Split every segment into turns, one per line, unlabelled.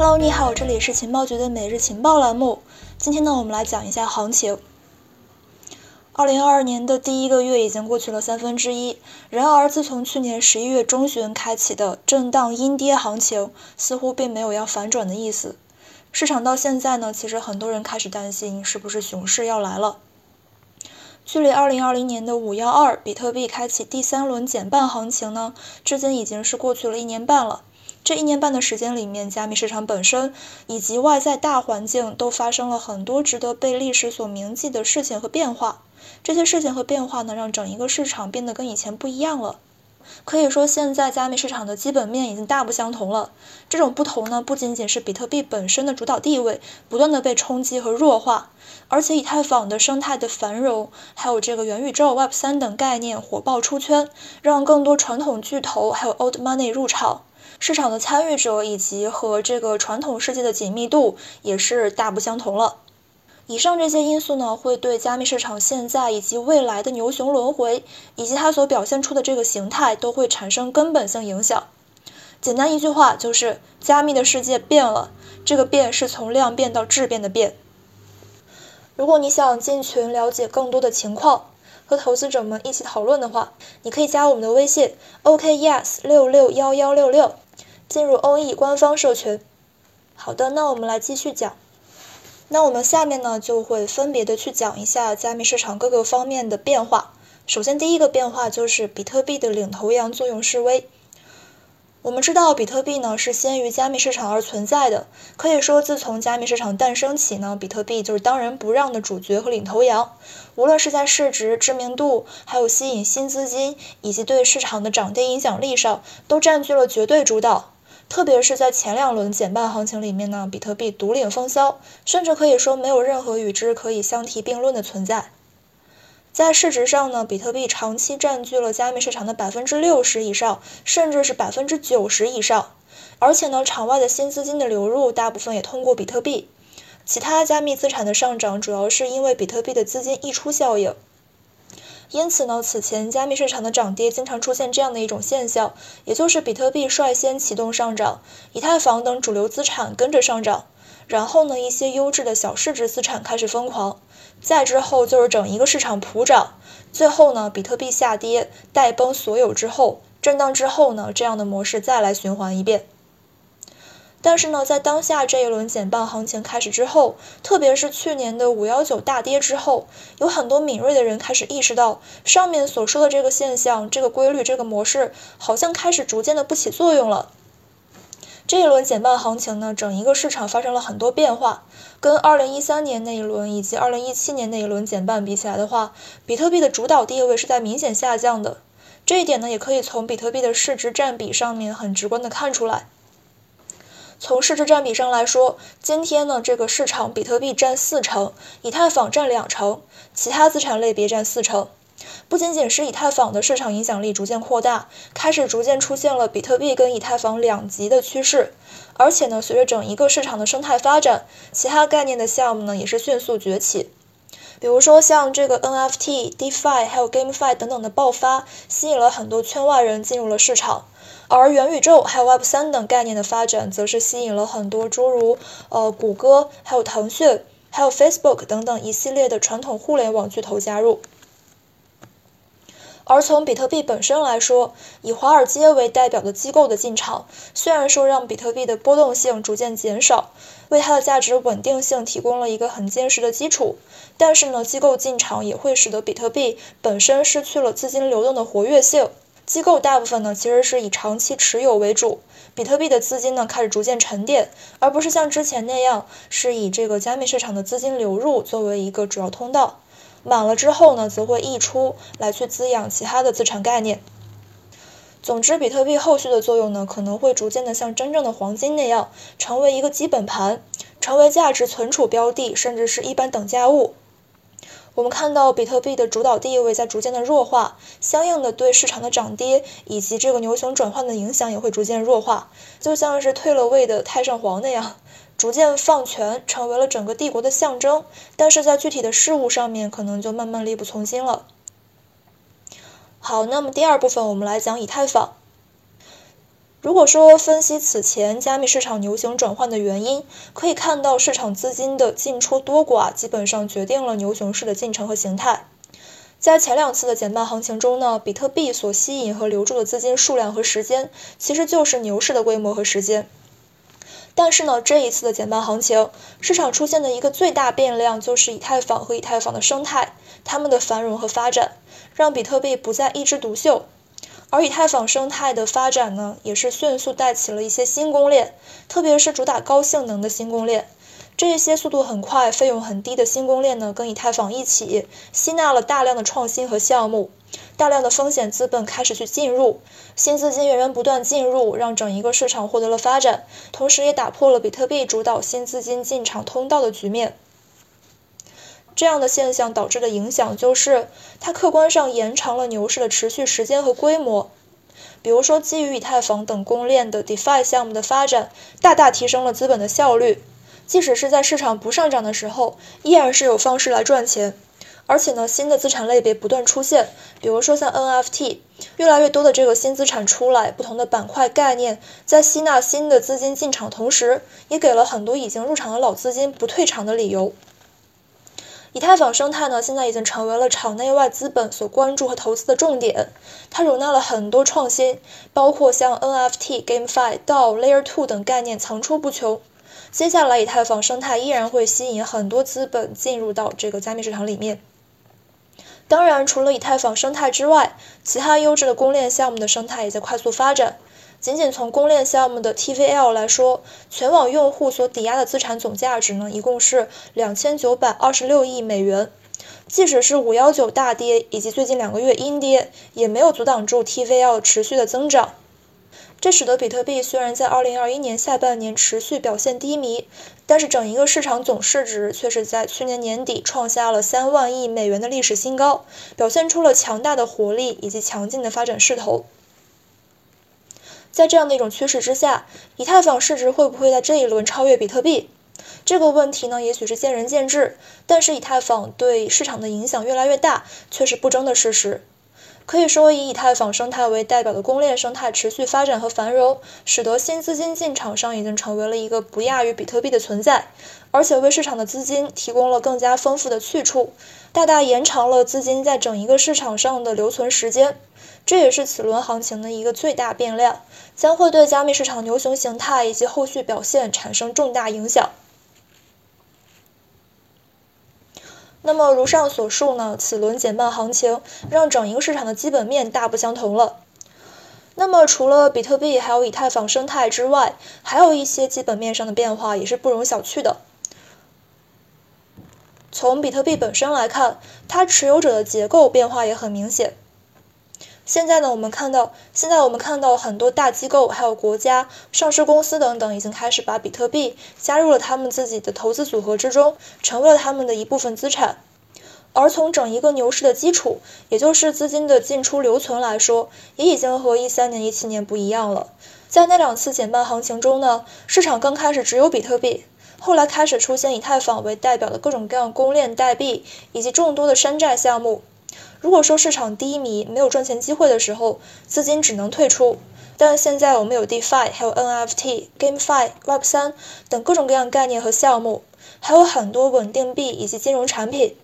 Hello，你好，这里是情报局的每日情报栏目。今天呢，我们来讲一下行情。二零二二年的第一个月已经过去了三分之一，然而自从去年十一月中旬开启的震荡阴跌行情，似乎并没有要反转的意思。市场到现在呢，其实很多人开始担心是不是熊市要来了。距离二零二零年的五幺二比特币开启第三轮减半行情呢，至今已经是过去了一年半了。这一年半的时间里面，加密市场本身以及外在大环境都发生了很多值得被历史所铭记的事情和变化。这些事情和变化呢，让整一个市场变得跟以前不一样了。可以说，现在加密市场的基本面已经大不相同了。这种不同呢，不仅仅是比特币本身的主导地位不断的被冲击和弱化，而且以太坊的生态的繁荣，还有这个元宇宙 Web 三等概念火爆出圈，让更多传统巨头还有 Old Money 入场。市场的参与者以及和这个传统世界的紧密度也是大不相同了。以上这些因素呢，会对加密市场现在以及未来的牛熊轮回，以及它所表现出的这个形态，都会产生根本性影响。简单一句话就是，加密的世界变了，这个变是从量变到质变的变。如果你想进群了解更多的情况，和投资者们一起讨论的话，你可以加我们的微信，OK YES 六六幺幺六六。进入欧 e 官方社群。好的，那我们来继续讲。那我们下面呢就会分别的去讲一下加密市场各个方面的变化。首先，第一个变化就是比特币的领头羊作用示威。我们知道，比特币呢是先于加密市场而存在的，可以说自从加密市场诞生起呢，比特币就是当仁不让的主角和领头羊。无论是在市值、知名度，还有吸引新资金以及对市场的涨跌影响力上，都占据了绝对主导。特别是在前两轮减半行情里面呢，比特币独领风骚，甚至可以说没有任何与之可以相提并论的存在。在市值上呢，比特币长期占据了加密市场的百分之六十以上，甚至是百分之九十以上。而且呢，场外的新资金的流入大部分也通过比特币。其他加密资产的上涨主要是因为比特币的资金溢出效应。因此呢，此前加密市场的涨跌经常出现这样的一种现象，也就是比特币率先启动上涨，以太坊等主流资产跟着上涨。然后呢，一些优质的小市值资产开始疯狂，再之后就是整一个市场普涨，最后呢，比特币下跌带崩所有之后，震荡之后呢，这样的模式再来循环一遍。但是呢，在当下这一轮减半行情开始之后，特别是去年的五幺九大跌之后，有很多敏锐的人开始意识到，上面所说的这个现象、这个规律、这个模式，好像开始逐渐的不起作用了。这一轮减半行情呢，整一个市场发生了很多变化。跟二零一三年那一轮以及二零一七年那一轮减半比起来的话，比特币的主导地位是在明显下降的。这一点呢，也可以从比特币的市值占比上面很直观的看出来。从市值占比上来说，今天呢，这个市场比特币占四成，以太坊占两成，其他资产类别占四成。不仅仅是以太坊的市场影响力逐渐扩大，开始逐渐出现了比特币跟以太坊两极的趋势，而且呢，随着整一个市场的生态发展，其他概念的项目呢也是迅速崛起。比如说像这个 NFT、DeFi 还有 GameFi 等等的爆发，吸引了很多圈外人进入了市场，而元宇宙还有 Web 三等概念的发展，则是吸引了很多诸如呃谷歌、还有腾讯、还有 Facebook 等等一系列的传统互联网巨头加入。而从比特币本身来说，以华尔街为代表的机构的进场，虽然说让比特币的波动性逐渐减少，为它的价值稳定性提供了一个很坚实的基础，但是呢，机构进场也会使得比特币本身失去了资金流动的活跃性。机构大部分呢其实是以长期持有为主，比特币的资金呢开始逐渐沉淀，而不是像之前那样是以这个加密市场的资金流入作为一个主要通道。满了之后呢，则会溢出来去滋养其他的资产概念。总之，比特币后续的作用呢，可能会逐渐的像真正的黄金那样，成为一个基本盘，成为价值存储标的，甚至是一般等价物。我们看到比特币的主导地位在逐渐的弱化，相应的对市场的涨跌以及这个牛熊转换的影响也会逐渐弱化，就像是退了位的太上皇那样。逐渐放权，成为了整个帝国的象征，但是在具体的事物上面，可能就慢慢力不从心了。好，那么第二部分我们来讲以太坊。如果说分析此前加密市场牛熊转换的原因，可以看到市场资金的进出多寡基本上决定了牛熊市的进程和形态。在前两次的减半行情中呢，比特币所吸引和留住的资金数量和时间，其实就是牛市的规模和时间。但是呢，这一次的减半行情，市场出现的一个最大变量就是以太坊和以太坊的生态，它们的繁荣和发展，让比特币不再一枝独秀。而以太坊生态的发展呢，也是迅速带起了一些新攻链，特别是主打高性能的新攻链。这些速度很快、费用很低的新公链呢，跟以太坊一起吸纳了大量的创新和项目，大量的风险资本开始去进入，新资金源源不断进入，让整一个市场获得了发展，同时也打破了比特币主导新资金进场通道的局面。这样的现象导致的影响就是，它客观上延长了牛市的持续时间和规模。比如说，基于以太坊等公链的 DeFi 项目的发展，大大提升了资本的效率。即使是在市场不上涨的时候，依然是有方式来赚钱。而且呢，新的资产类别不断出现，比如说像 NFT，越来越多的这个新资产出来，不同的板块概念，在吸纳新的资金进场同时，也给了很多已经入场的老资金不退场的理由。以太坊生态呢，现在已经成为了场内外资本所关注和投资的重点。它容纳了很多创新，包括像 NFT、GameFi、DAO、Layer Two 等概念层出不穷。接下来，以太坊生态依然会吸引很多资本进入到这个加密市场里面。当然，除了以太坊生态之外，其他优质的公链项目的生态也在快速发展。仅仅从公链项目的 TVL 来说，全网用户所抵押的资产总价值呢，一共是两千九百二十六亿美元。即使是五幺九大跌以及最近两个月阴跌，也没有阻挡住 TVL 持续的增长。这使得比特币虽然在二零二一年下半年持续表现低迷，但是整一个市场总市值却是在去年年底创下了三万亿美元的历史新高，表现出了强大的活力以及强劲的发展势头。在这样的一种趋势之下，以太坊市值会不会在这一轮超越比特币？这个问题呢，也许是见仁见智。但是以太坊对市场的影响越来越大，却是不争的事实。可以说，以以太坊生态为代表的公链生态持续发展和繁荣，使得新资金进场上已经成为了一个不亚于比特币的存在，而且为市场的资金提供了更加丰富的去处，大大延长了资金在整一个市场上的留存时间。这也是此轮行情的一个最大变量，将会对加密市场牛熊形态以及后续表现产生重大影响。那么，如上所述呢，此轮减半行情让整一个市场的基本面大不相同了。那么，除了比特币还有以太坊生态之外，还有一些基本面上的变化也是不容小觑的。从比特币本身来看，它持有者的结构变化也很明显。现在呢，我们看到，现在我们看到很多大机构、还有国家、上市公司等等，已经开始把比特币加入了他们自己的投资组合之中，成为了他们的一部分资产。而从整一个牛市的基础，也就是资金的进出留存来说，也已经和一三年、一七年不一样了。在那两次减半行情中呢，市场刚开始只有比特币，后来开始出现以太坊为代表的各种各样公链代币，以及众多的山寨项目。如果说市场低迷，没有赚钱机会的时候，资金只能退出。但现在我们有 DeFi，还有 NFT、GameFi、Web3 等各种各样概念和项目，还有很多稳定币以及金融产品。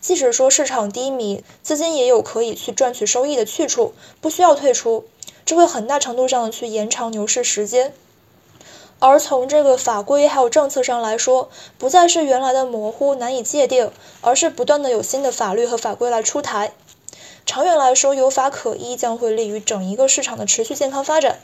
即使说市场低迷，资金也有可以去赚取收益的去处，不需要退出，这会很大程度上的去延长牛市时间。而从这个法规还有政策上来说，不再是原来的模糊难以界定，而是不断的有新的法律和法规来出台。长远来说，有法可依将会利于整一个市场的持续健康发展。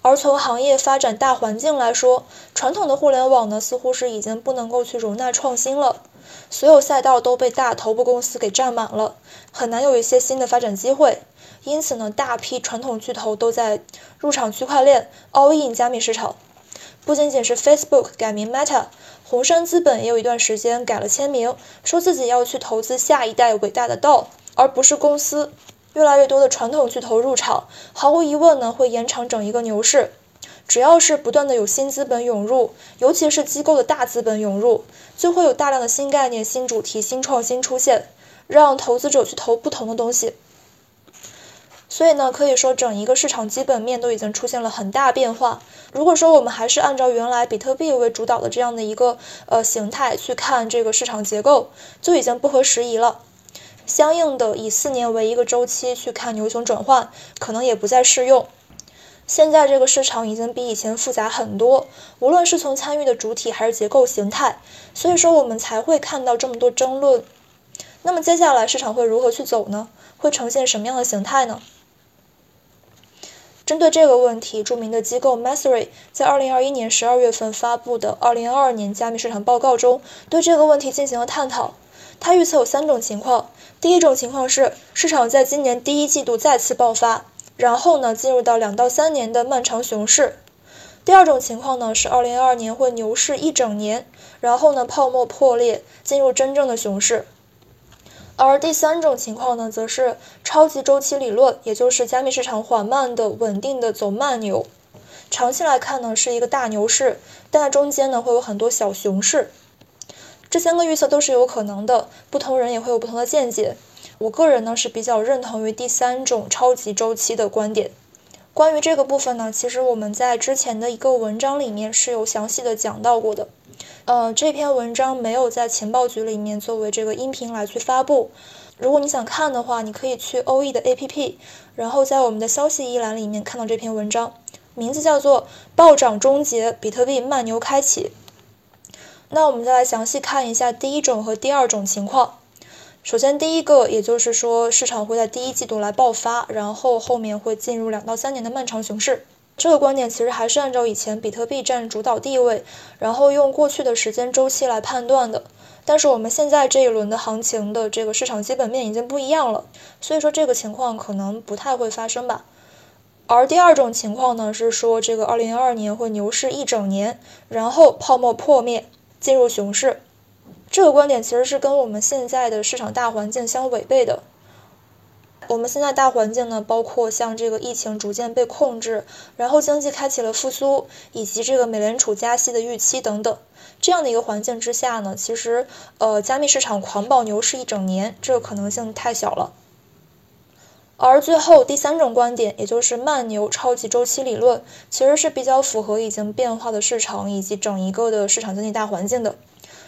而从行业发展大环境来说，传统的互联网呢，似乎是已经不能够去容纳创新了，所有赛道都被大头部公司给占满了，很难有一些新的发展机会。因此呢，大批传统巨头都在入场区块链，all in 加密市场。不仅仅是 Facebook 改名 Meta，红杉资本也有一段时间改了签名，说自己要去投资下一代伟大的道，而不是公司。越来越多的传统巨头入场，毫无疑问呢，会延长整一个牛市。只要是不断的有新资本涌入，尤其是机构的大资本涌入，就会有大量的新概念、新主题、新创新出现，让投资者去投不同的东西。所以呢，可以说整一个市场基本面都已经出现了很大变化。如果说我们还是按照原来比特币为主导的这样的一个呃形态去看这个市场结构，就已经不合时宜了。相应的，以四年为一个周期去看牛熊转换，可能也不再适用。现在这个市场已经比以前复杂很多，无论是从参与的主体还是结构形态，所以说我们才会看到这么多争论。那么接下来市场会如何去走呢？会呈现什么样的形态呢？针对这个问题，著名的机构 Messari 在2021年12月份发布的2022年加密市场报告中，对这个问题进行了探讨。他预测有三种情况：第一种情况是市场在今年第一季度再次爆发，然后呢进入到两到三年的漫长熊市；第二种情况呢是2022年会牛市一整年，然后呢泡沫破裂，进入真正的熊市。而第三种情况呢，则是超级周期理论，也就是加密市场缓慢的、稳定的走慢牛。长期来看呢，是一个大牛市，但在中间呢，会有很多小熊市。这三个预测都是有可能的，不同人也会有不同的见解。我个人呢，是比较认同于第三种超级周期的观点。关于这个部分呢，其实我们在之前的一个文章里面是有详细的讲到过的。呃，这篇文章没有在情报局里面作为这个音频来去发布。如果你想看的话，你可以去 OE 的 APP，然后在我们的消息一栏里面看到这篇文章，名字叫做《暴涨终结，比特币慢牛开启》。那我们再来详细看一下第一种和第二种情况。首先，第一个，也就是说市场会在第一季度来爆发，然后后面会进入两到三年的漫长熊市。这个观点其实还是按照以前比特币占主导地位，然后用过去的时间周期来判断的。但是我们现在这一轮的行情的这个市场基本面已经不一样了，所以说这个情况可能不太会发生吧。而第二种情况呢，是说这个2022年会牛市一整年，然后泡沫破灭，进入熊市。这个观点其实是跟我们现在的市场大环境相违背的。我们现在大环境呢，包括像这个疫情逐渐被控制，然后经济开启了复苏，以及这个美联储加息的预期等等，这样的一个环境之下呢，其实呃，加密市场狂暴牛市一整年，这个可能性太小了。而最后第三种观点，也就是慢牛超级周期理论，其实是比较符合已经变化的市场以及整一个的市场经济大环境的。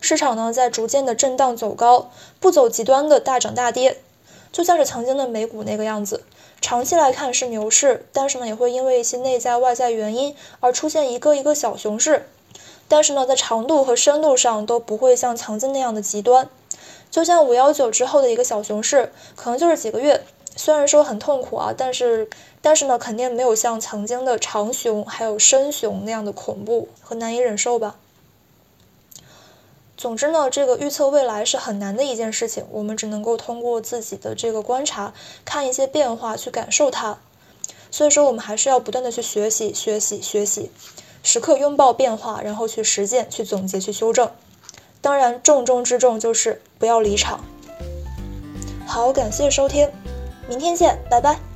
市场呢在逐渐的震荡走高，不走极端的大涨大跌。就像是曾经的美股那个样子，长期来看是牛市，但是呢也会因为一些内在外在原因而出现一个一个小熊市，但是呢在长度和深度上都不会像曾经那样的极端。就像五幺九之后的一个小熊市，可能就是几个月，虽然说很痛苦啊，但是但是呢肯定没有像曾经的长熊还有深熊那样的恐怖和难以忍受吧。总之呢，这个预测未来是很难的一件事情，我们只能够通过自己的这个观察，看一些变化去感受它。所以说，我们还是要不断的去学习、学习、学习，时刻拥抱变化，然后去实践、去总结、去修正。当然，重中之重就是不要离场。好，感谢收听，明天见，拜拜。